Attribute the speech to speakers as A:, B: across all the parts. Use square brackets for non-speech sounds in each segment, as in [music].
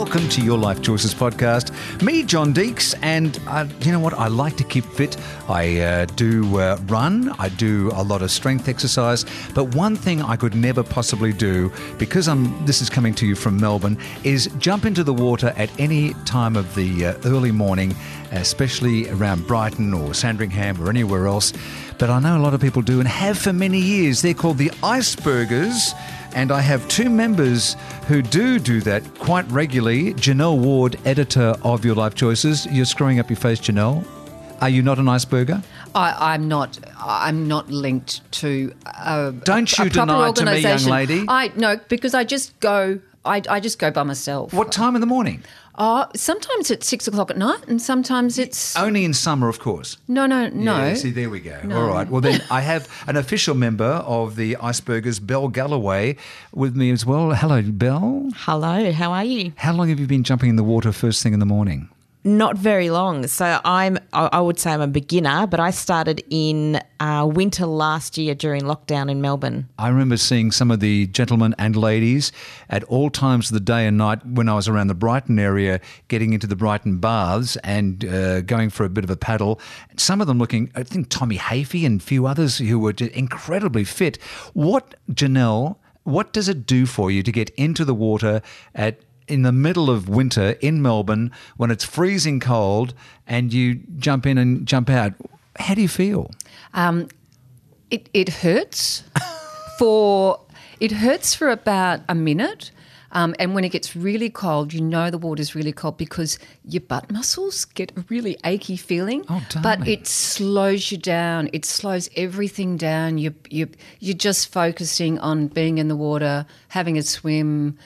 A: Welcome to Your Life Choices podcast. Me, John Deeks, and uh, you know what? I like to keep fit. I uh, do uh, run, I do a lot of strength exercise, but one thing I could never possibly do, because I'm this is coming to you from Melbourne, is jump into the water at any time of the uh, early morning, especially around Brighton or Sandringham or anywhere else. But I know a lot of people do and have for many years. They're called the Icebergers. And I have two members who do do that quite regularly. Janelle Ward, editor of Your Life Choices. You're screwing up your face, Janelle. Are you not an iceberger?
B: I, I'm not. I'm not linked to. A,
A: Don't you
B: a proper
A: deny to me, young lady.
B: I no, because I just go. I, I just go by myself.
A: What time in the morning?
B: Uh, sometimes it's six o'clock at night, and sometimes it's
A: Only in summer, of course.
B: no, no, no.
A: Yeah, see, there we go.
B: No.
A: All right. Well, then [laughs] I have an official member of the Icebergers, Belle Galloway, with me as well. Hello, Belle.
C: Hello, how are you?
A: How long have you been jumping in the water first thing in the morning?
C: Not very long. So I'm, I would say I'm a beginner, but I started in uh, winter last year during lockdown in Melbourne.
A: I remember seeing some of the gentlemen and ladies at all times of the day and night when I was around the Brighton area, getting into the Brighton baths and uh, going for a bit of a paddle. Some of them looking, I think Tommy Hafey and a few others who were incredibly fit. What, Janelle, what does it do for you to get into the water at in the middle of winter in Melbourne when it's freezing cold and you jump in and jump out? How do you feel?
B: Um, it it hurts [laughs] for it hurts for about a minute. Um, and when it gets really cold, you know the water's really cold because your butt muscles get a really achy feeling.
A: Oh,
B: but it slows you down. It slows everything down. You you you're just focusing on being in the water, having a swim.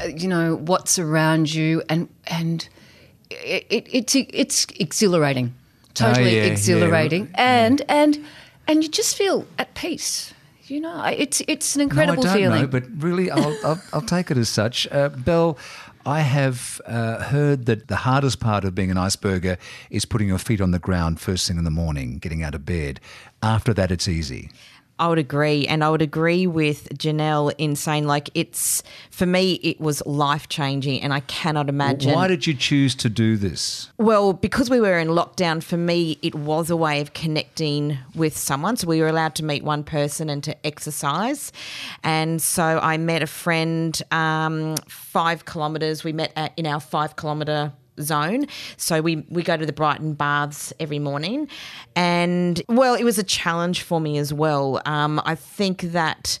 B: Uh, You know what's around you, and and it, it, it's it's exhilarating, totally
A: Oh, yeah, yeah.
B: exhilarating, and and and you just feel at peace. You know, it's it's an incredible
A: no, I don't
B: feeling.
A: know, but really, I'll, [laughs] I'll, I'll take it as such. Uh, Belle, I have uh, heard that the hardest part of being an iceberger is putting your feet on the ground first thing in the morning, getting out of bed. After that, it's easy.
C: I would agree, and I would agree with Janelle in saying like it's for me it was life changing, and I cannot imagine.
A: Why did you choose to do this?
C: Well, because we were in lockdown, for me, it was a way of connecting with someone. So we were allowed to meet one person and to exercise. And so I met a friend um, five kilometres. We met at, in our five kilometre zone. So we, we go to the Brighton baths every morning. And well, it was a challenge for me as well. Um, I think that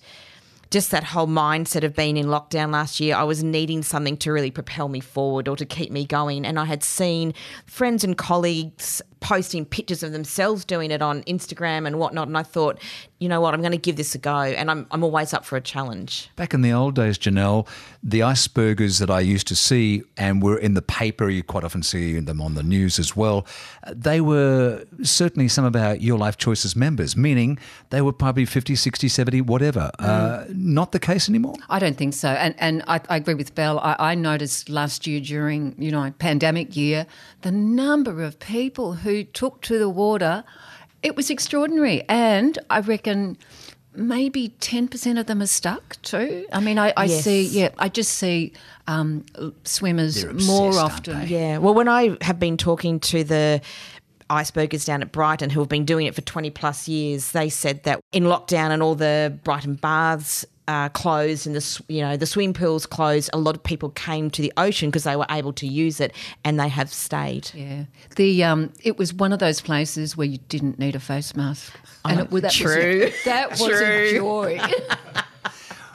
C: just that whole mindset of being in lockdown last year, I was needing something to really propel me forward or to keep me going. And I had seen friends and colleagues posting pictures of themselves doing it on Instagram and whatnot. And I thought, you know what, I'm going to give this a go. And I'm, I'm always up for a challenge.
A: Back in the old days, Janelle, the icebergers that I used to see and were in the paper, you quite often see them on the news as well, they were certainly some of our Your Life Choices members, meaning they were probably 50, 60, 70, whatever. Uh, not the case anymore?
B: I don't think so, and and I, I agree with Belle. I, I noticed last year during you know pandemic year the number of people who took to the water. It was extraordinary, and I reckon maybe ten percent of them are stuck too. I mean, I, I
C: Yes.
B: see, yeah, I just see um, swimmers
A: They're
B: more often.
C: Yeah. Well, when I have been talking to the icebergers down at Brighton who have been doing it for 20 plus years, they said that in lockdown and all the Brighton baths uh, closed and the you know the swimming pools closed, a lot of people came to the ocean because they were able to use it, and they have stayed.
B: Yeah, the um, it was one of those places where you didn't need a face mask, and it, was that
C: true.
B: Was a, that was a joy. [laughs]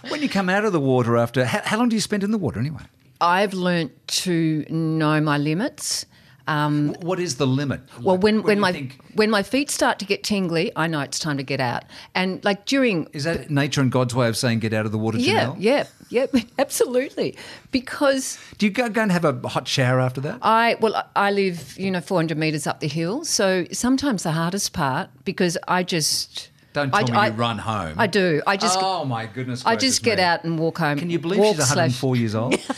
A: When you come out of the water after, how, how long do you spend in the water anyway?
B: I've learnt to know my limits. Um,
A: What is the limit?
B: well,
A: Like,
B: when, when
A: you
B: my
A: think-
B: when my feet start to get tingly, I know it's time to get out. And like during
A: is that nature and God's way of saying get out of the water,
B: yeah,
A: Janelle?
B: yeah, yeah, [laughs] absolutely. Because
A: Do you go, go and have a hot shower after that?
B: I well, I live you know 400 meters up the hill, so sometimes the hardest part because I just
A: Don't tell
B: I,
A: me
B: I-
A: you run home.
B: I do. I just
A: oh my goodness!
B: I just get
A: me.
B: out and walk home.
A: Can you believe
B: walk
A: she's
B: slash-
A: 104 years old? [laughs] Isn't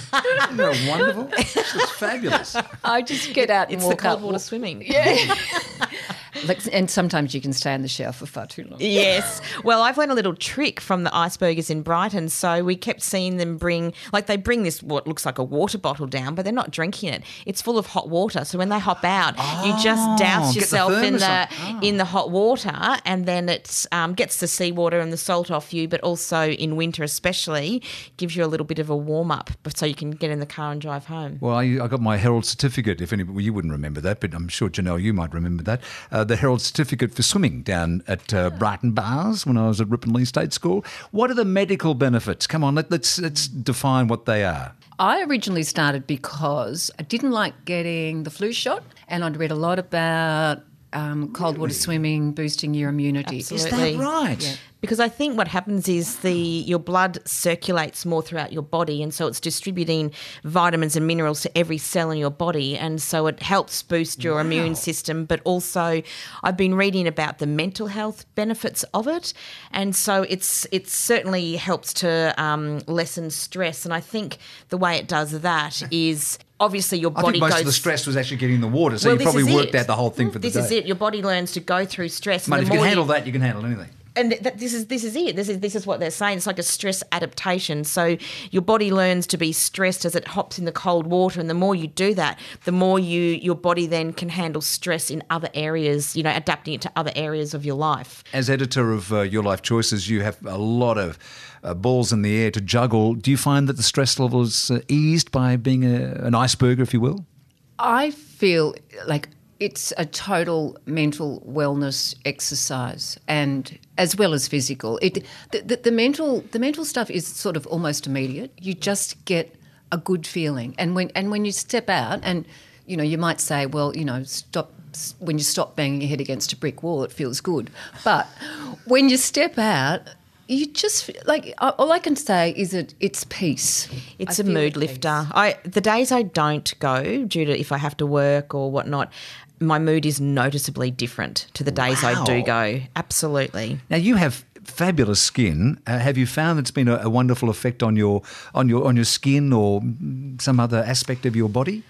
A: that wonderful? She's fabulous.
B: I just get out and
C: It's the
B: walk
C: cold
B: up.
C: water swimming.
B: Yeah. [laughs] [laughs] like, and sometimes you can stay in the shower for far too long.
C: Yes. Well, I've learned a little trick from the icebergers in Brighton. So we kept seeing them bring, like, they bring this what looks like a water bottle down, but they're not drinking it. It's full of hot water. So when they hop out, you just
A: Oh,
C: douse
A: get the
C: yourself in the
A: on.
C: in the hot water, and then it um, gets the seawater and the salt off you. But also in winter, especially, gives you a little bit of a warm up, so you can get in the car and drive home.
A: Well, I, I got my Herald certificate. If any, well, you wouldn't remember that, but I'm sure Janelle, you might remember that. Uh, the Herald certificate for swimming down at uh, Brighton Baths when I was at Ripponlea State School. What are the medical benefits? Come on, let, let's let's define what they are.
B: I originally started because I didn't like getting the flu shot, and I'd read a lot about um, cold water swimming boosting your immunity.
C: Absolutely.
A: Is that right?
C: Because I think what happens is the your blood circulates more throughout your body, and so it's distributing vitamins and minerals to every cell in your body, and so it helps boost your immune system. But also, I've been reading about the mental health benefits of it, and so it's it certainly helps to um, lessen stress. And I think the way it does that [laughs] is obviously your
A: I
C: body
A: think most
C: goes.
A: of the stress was actually getting the water, so
C: Well,
A: you probably worked
C: it.
A: out the whole thing for the
C: this
A: day.
C: is it. Your body learns to go through stress.
A: Mate,
C: the
A: if you can handle that, you can handle anything.
C: And th- that this is this is it. This is this is what they're saying. It's like a stress adaptation. So your body learns to be stressed as it hops in the cold water, and the more you do that, the more you your body then can handle stress in other areas. You know, adapting it to other areas of your life.
A: As editor of uh, Your Life Choices, you have a lot of uh, balls in the air to juggle. Do you find that the stress level is uh, eased by being a, an iceberger, if you will?
B: I feel like it's a total mental wellness exercise, and as well as physical. It the, the, the mental the mental stuff is sort of almost immediate. You just get a good feeling, and when and when you step out, and you know you might say, well, you know, stop when you stop banging your head against a brick wall, it feels good, but when you step out. You just like all I can say is that it's peace.
C: It's
B: I
C: a
B: feel
C: mood
B: peace.
C: lifter. I the days I don't go due to if I have to work or whatnot. My mood is noticeably different to the days I do go. Absolutely.
A: Now you have fabulous skin. Uh, have you found it's been a, a wonderful effect on your on your on your skin or some other aspect of your body?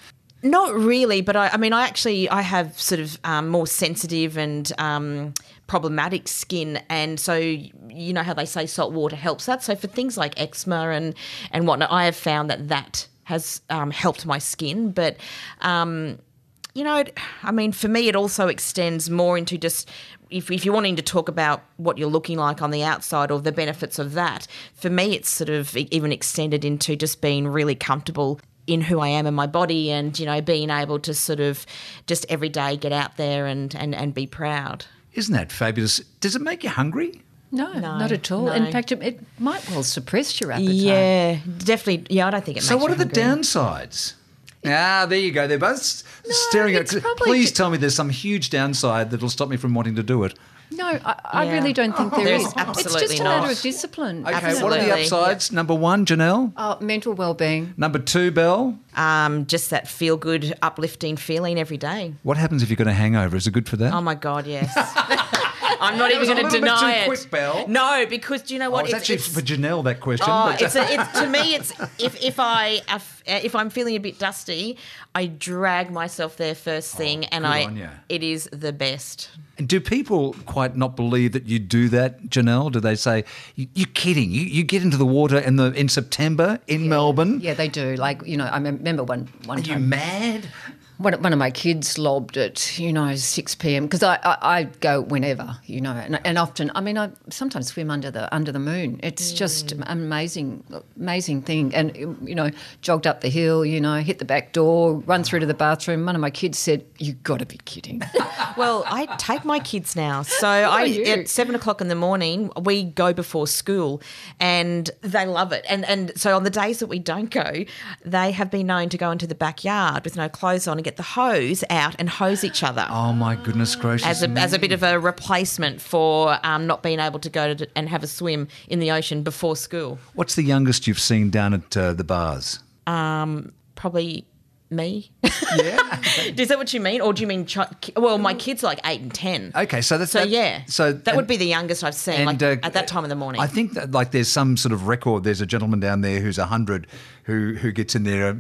C: Not really, but I, I mean, I actually I have sort of um, more sensitive and um, problematic skin, and so you know how they say salt water helps that. So for things like eczema and and whatnot, I have found that that has um, helped my skin, but. Um, you know, I mean, for me, it also extends more into just if, if you're wanting to talk about what you're looking like on the outside or the benefits of that. For me, it's sort of even extended into just being really comfortable in who I am in my body and, you know, being able to sort of just every day get out there and, and, and be proud.
A: Isn't that fabulous? Does it make you hungry?
B: No, not at all.
C: no.
B: In fact, it, it might well suppress your appetite.
C: Yeah, definitely. Yeah, I don't think it makes.
A: So
C: makes
A: what
C: you
A: are the downsides? Ah, there you go. They're both s- staring at.
B: it's
A: Please
B: ju-
A: tell me there's some huge downside that'll stop me from wanting to do it.
B: No, I, I
C: Yeah.
B: really don't think there
C: There's
B: is. it's just a matter
C: not.
B: of discipline.
A: Okay,
C: Absolutely.
A: what are the upsides? Number one, Janelle.
B: Oh, mental well-being.
A: Number two, Belle.
C: Um, just that feel good, uplifting feeling every day.
A: What happens if you've got a hangover? Is it good for that?
C: Oh my God, yes. [laughs] I'm not
A: That
C: even going to
A: little bit
C: deny
A: too
C: it.
A: quick, Belle.
C: No, because do you know
A: Oh,
C: what?
A: it's, actually for Janelle that question.
C: Oh, it's, a, it's to me. [laughs] It's if if I if I'm feeling a bit dusty, I drag myself there first oh, thing, and
A: Oh, good
C: I it is the best.
A: Do people quite not believe that you do that, Janelle? Do they say "You- you're kidding? You, you get into the water in the in September in Melbourne?
B: Yeah, they do. Like you know, I remember one one
A: Are you
B: time.
A: mad?
B: One, one of my kids lobbed at you know six p.m. because I, I I go whenever you know and, and often I mean I sometimes swim under the under the moon. It's just mm. an amazing amazing thing and you know jogged up the hill you know hit the back door run through to the bathroom. One of my kids said you got to be kidding. [laughs]
C: Well, I take my kids now. So I
B: you.
C: at seven o'clock in the morning we go before school, and they love it. And and so on the days that we don't go, they have been known to go into the backyard with no clothes on and get the hose out and hose each other.
A: Oh my goodness gracious!
C: as a, as a bit of a replacement for um, not being able to go to, and have a swim in the ocean before school.
A: What's the youngest you've seen down at uh, the bars?
C: Um, probably me.
A: Yeah. [laughs]
C: Is that what you mean, or do you mean? Ch- well, my kids are like eight and ten.
A: Okay, so that's
C: So
A: that-
C: yeah,
A: So
C: that would be the youngest I've seen, like
A: uh,
C: at that time of the morning.
A: I think that like there's some sort of record. There's a gentleman down there who's hundred who who gets in there.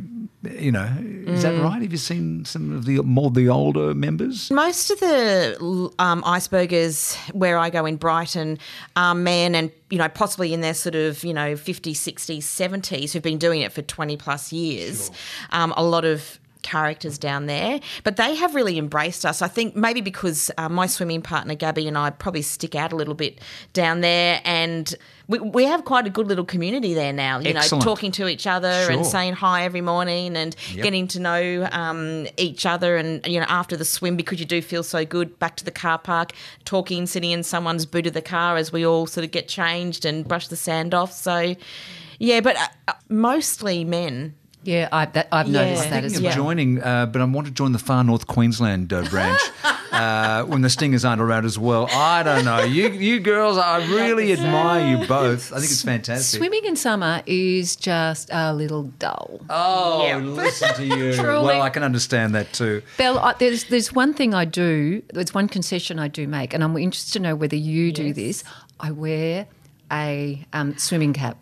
A: You know, is that
C: Mm.
A: right? Have you seen some of the more the older members?
C: Most of the um, icebergers where I go in Brighton are men and, you know, possibly in their sort of, you know, 50s, 60s, 70s who've been doing it for 20 plus years. Um, a lot of characters down there, but they have really embraced us. I think maybe because uh, my swimming partner Gabby and I probably stick out a little bit down there, and we, we have quite a good little community there now. You
A: Excellent.
C: know, talking to each other and saying hi every morning and
A: Yep.
C: getting to know um, each other, and you know, after the swim because you do feel so good. Back to the car park, talking, sitting in someone's boot of the car as we all sort of get changed and brush the sand off. So, yeah, but uh, uh, mostly men.
B: Yeah, I, that, I've
C: Yeah.
B: noticed that
A: Thinking
B: as
A: of
B: well.
A: joining, uh, but I want to join the far north Queensland uh, branch [laughs] uh, when the Stingers aren't around as well. I don't know. You, you girls, I really admire you both. I think it's fantastic.
B: Swimming in summer is just a little dull.
A: Oh,
C: Yeah.
A: listen to you. [laughs] Well, I can understand that too.
B: Belle, I, there's there's one thing I do. There's one concession I do make, and I'm interested to know whether you do this. I wear a um, swimming cap,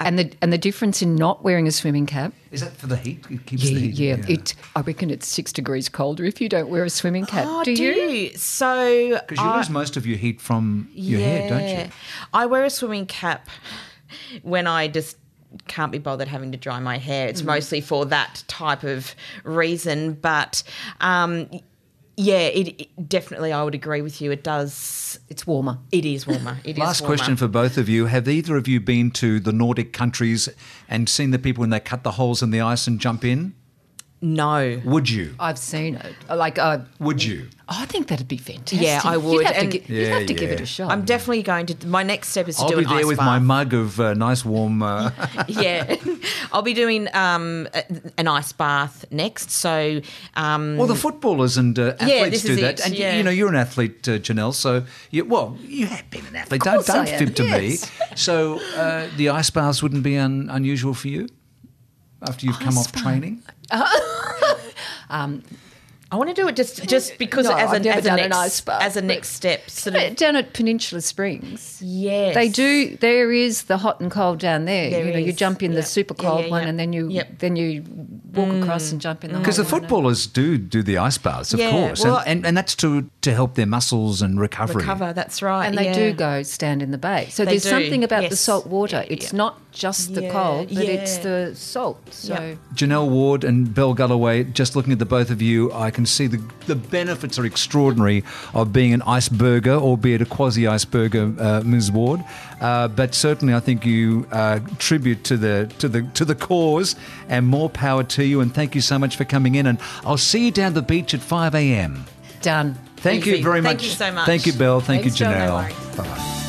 B: and the and the difference in not wearing a swimming cap.
A: Is that for the heat? It keeps
B: Yeah,
A: the heat.
B: yeah, It. I reckon it's six degrees colder if you don't wear a swimming cap.
C: Oh,
B: do, you?
C: So
A: Because you
C: I-
A: lose most of your heat from your hair, don't you?
C: I wear a swimming cap when I just can't be bothered having to dry my hair.
A: Mm.
C: It's mostly for that type of reason. But um, yeah, it, it definitely I would agree with you. It does.
B: It's warmer.
C: It is warmer. It is
A: Last
C: warmer.
A: question for both of you. Have either of you been to the Nordic countries and seen the people when they cut the holes in the ice and jump in?
C: No.
A: Would you?
B: I've seen it. Like, uh,
A: Would you?
B: I think that'd be fantastic.
C: Yeah, I would,
B: You'd have,
C: and-
B: to, gi- you'd have to give it a shot.
C: I'm definitely going to. My next step is to do that.
A: I'll
C: do
A: be
C: an
A: there
C: ice
A: with
C: bath.
A: my mug of uh, nice warm. Uh, [laughs]
C: yeah, [laughs] I'll be doing um, a- an ice bath next. So um,
A: well, the footballers and uh, athletes
C: this
A: do
C: is
A: that,
C: it,
A: and you-
C: yeah.
A: you know you're an athlete, uh, Janelle. So you, well, you have been an athlete. Don't
B: course
A: don't
B: I am,
A: fib to
B: yes.
A: me. So uh, the ice baths wouldn't be un- unusual for you after you've oh, come
B: Ice
A: off
B: bath.
A: training. [laughs]
C: Um, I want to do it just just because
B: No,
C: as,
B: I've
C: a,
B: never
C: as a
B: done an
C: next
B: ice bath,
C: as a
B: but-
C: next step. Sort of,
B: down at Peninsula Springs.
C: yes,
B: They do. There is the hot and cold down there.
C: There
B: you know, you
C: is.
B: jump in the
C: Yep.
B: super
C: Yeah,
B: cold
C: yeah,
B: one,
C: yeah.
B: and then you
C: Yep.
B: then you walk across mm. and jump in the
A: Because the
B: hot one.
A: footballers do do the ice baths, of
C: Yeah,
A: course,
C: well,
A: and, and and that's to to help their muscles and recovery.
C: recover. That's right,
B: and they
C: yeah.
B: do go stand in the bay. So
C: They
B: there's
C: do,
B: something about the salt water.
C: Yeah,
B: It's
C: yeah.
B: not just the
C: Yeah,
B: cold, but it's the salt. So
C: Yep.
A: Janelle Ward and Belle Galloway, just looking at the both of you, I can see the, the benefits are extraordinary of being an iceberger, albeit a quasi iceberger, uh, Ms. Ward. Uh, but certainly, I think you uh, tribute to the to the to the cause, and more power to you. And thank you so much for coming in. And I'll see you down the beach at five a.m.
B: done.
A: Thank you very
C: Thank
A: much.
C: you so much.
A: Thank you, Bill. Thank
B: Thanks,
A: you, Janelle. Bye bye.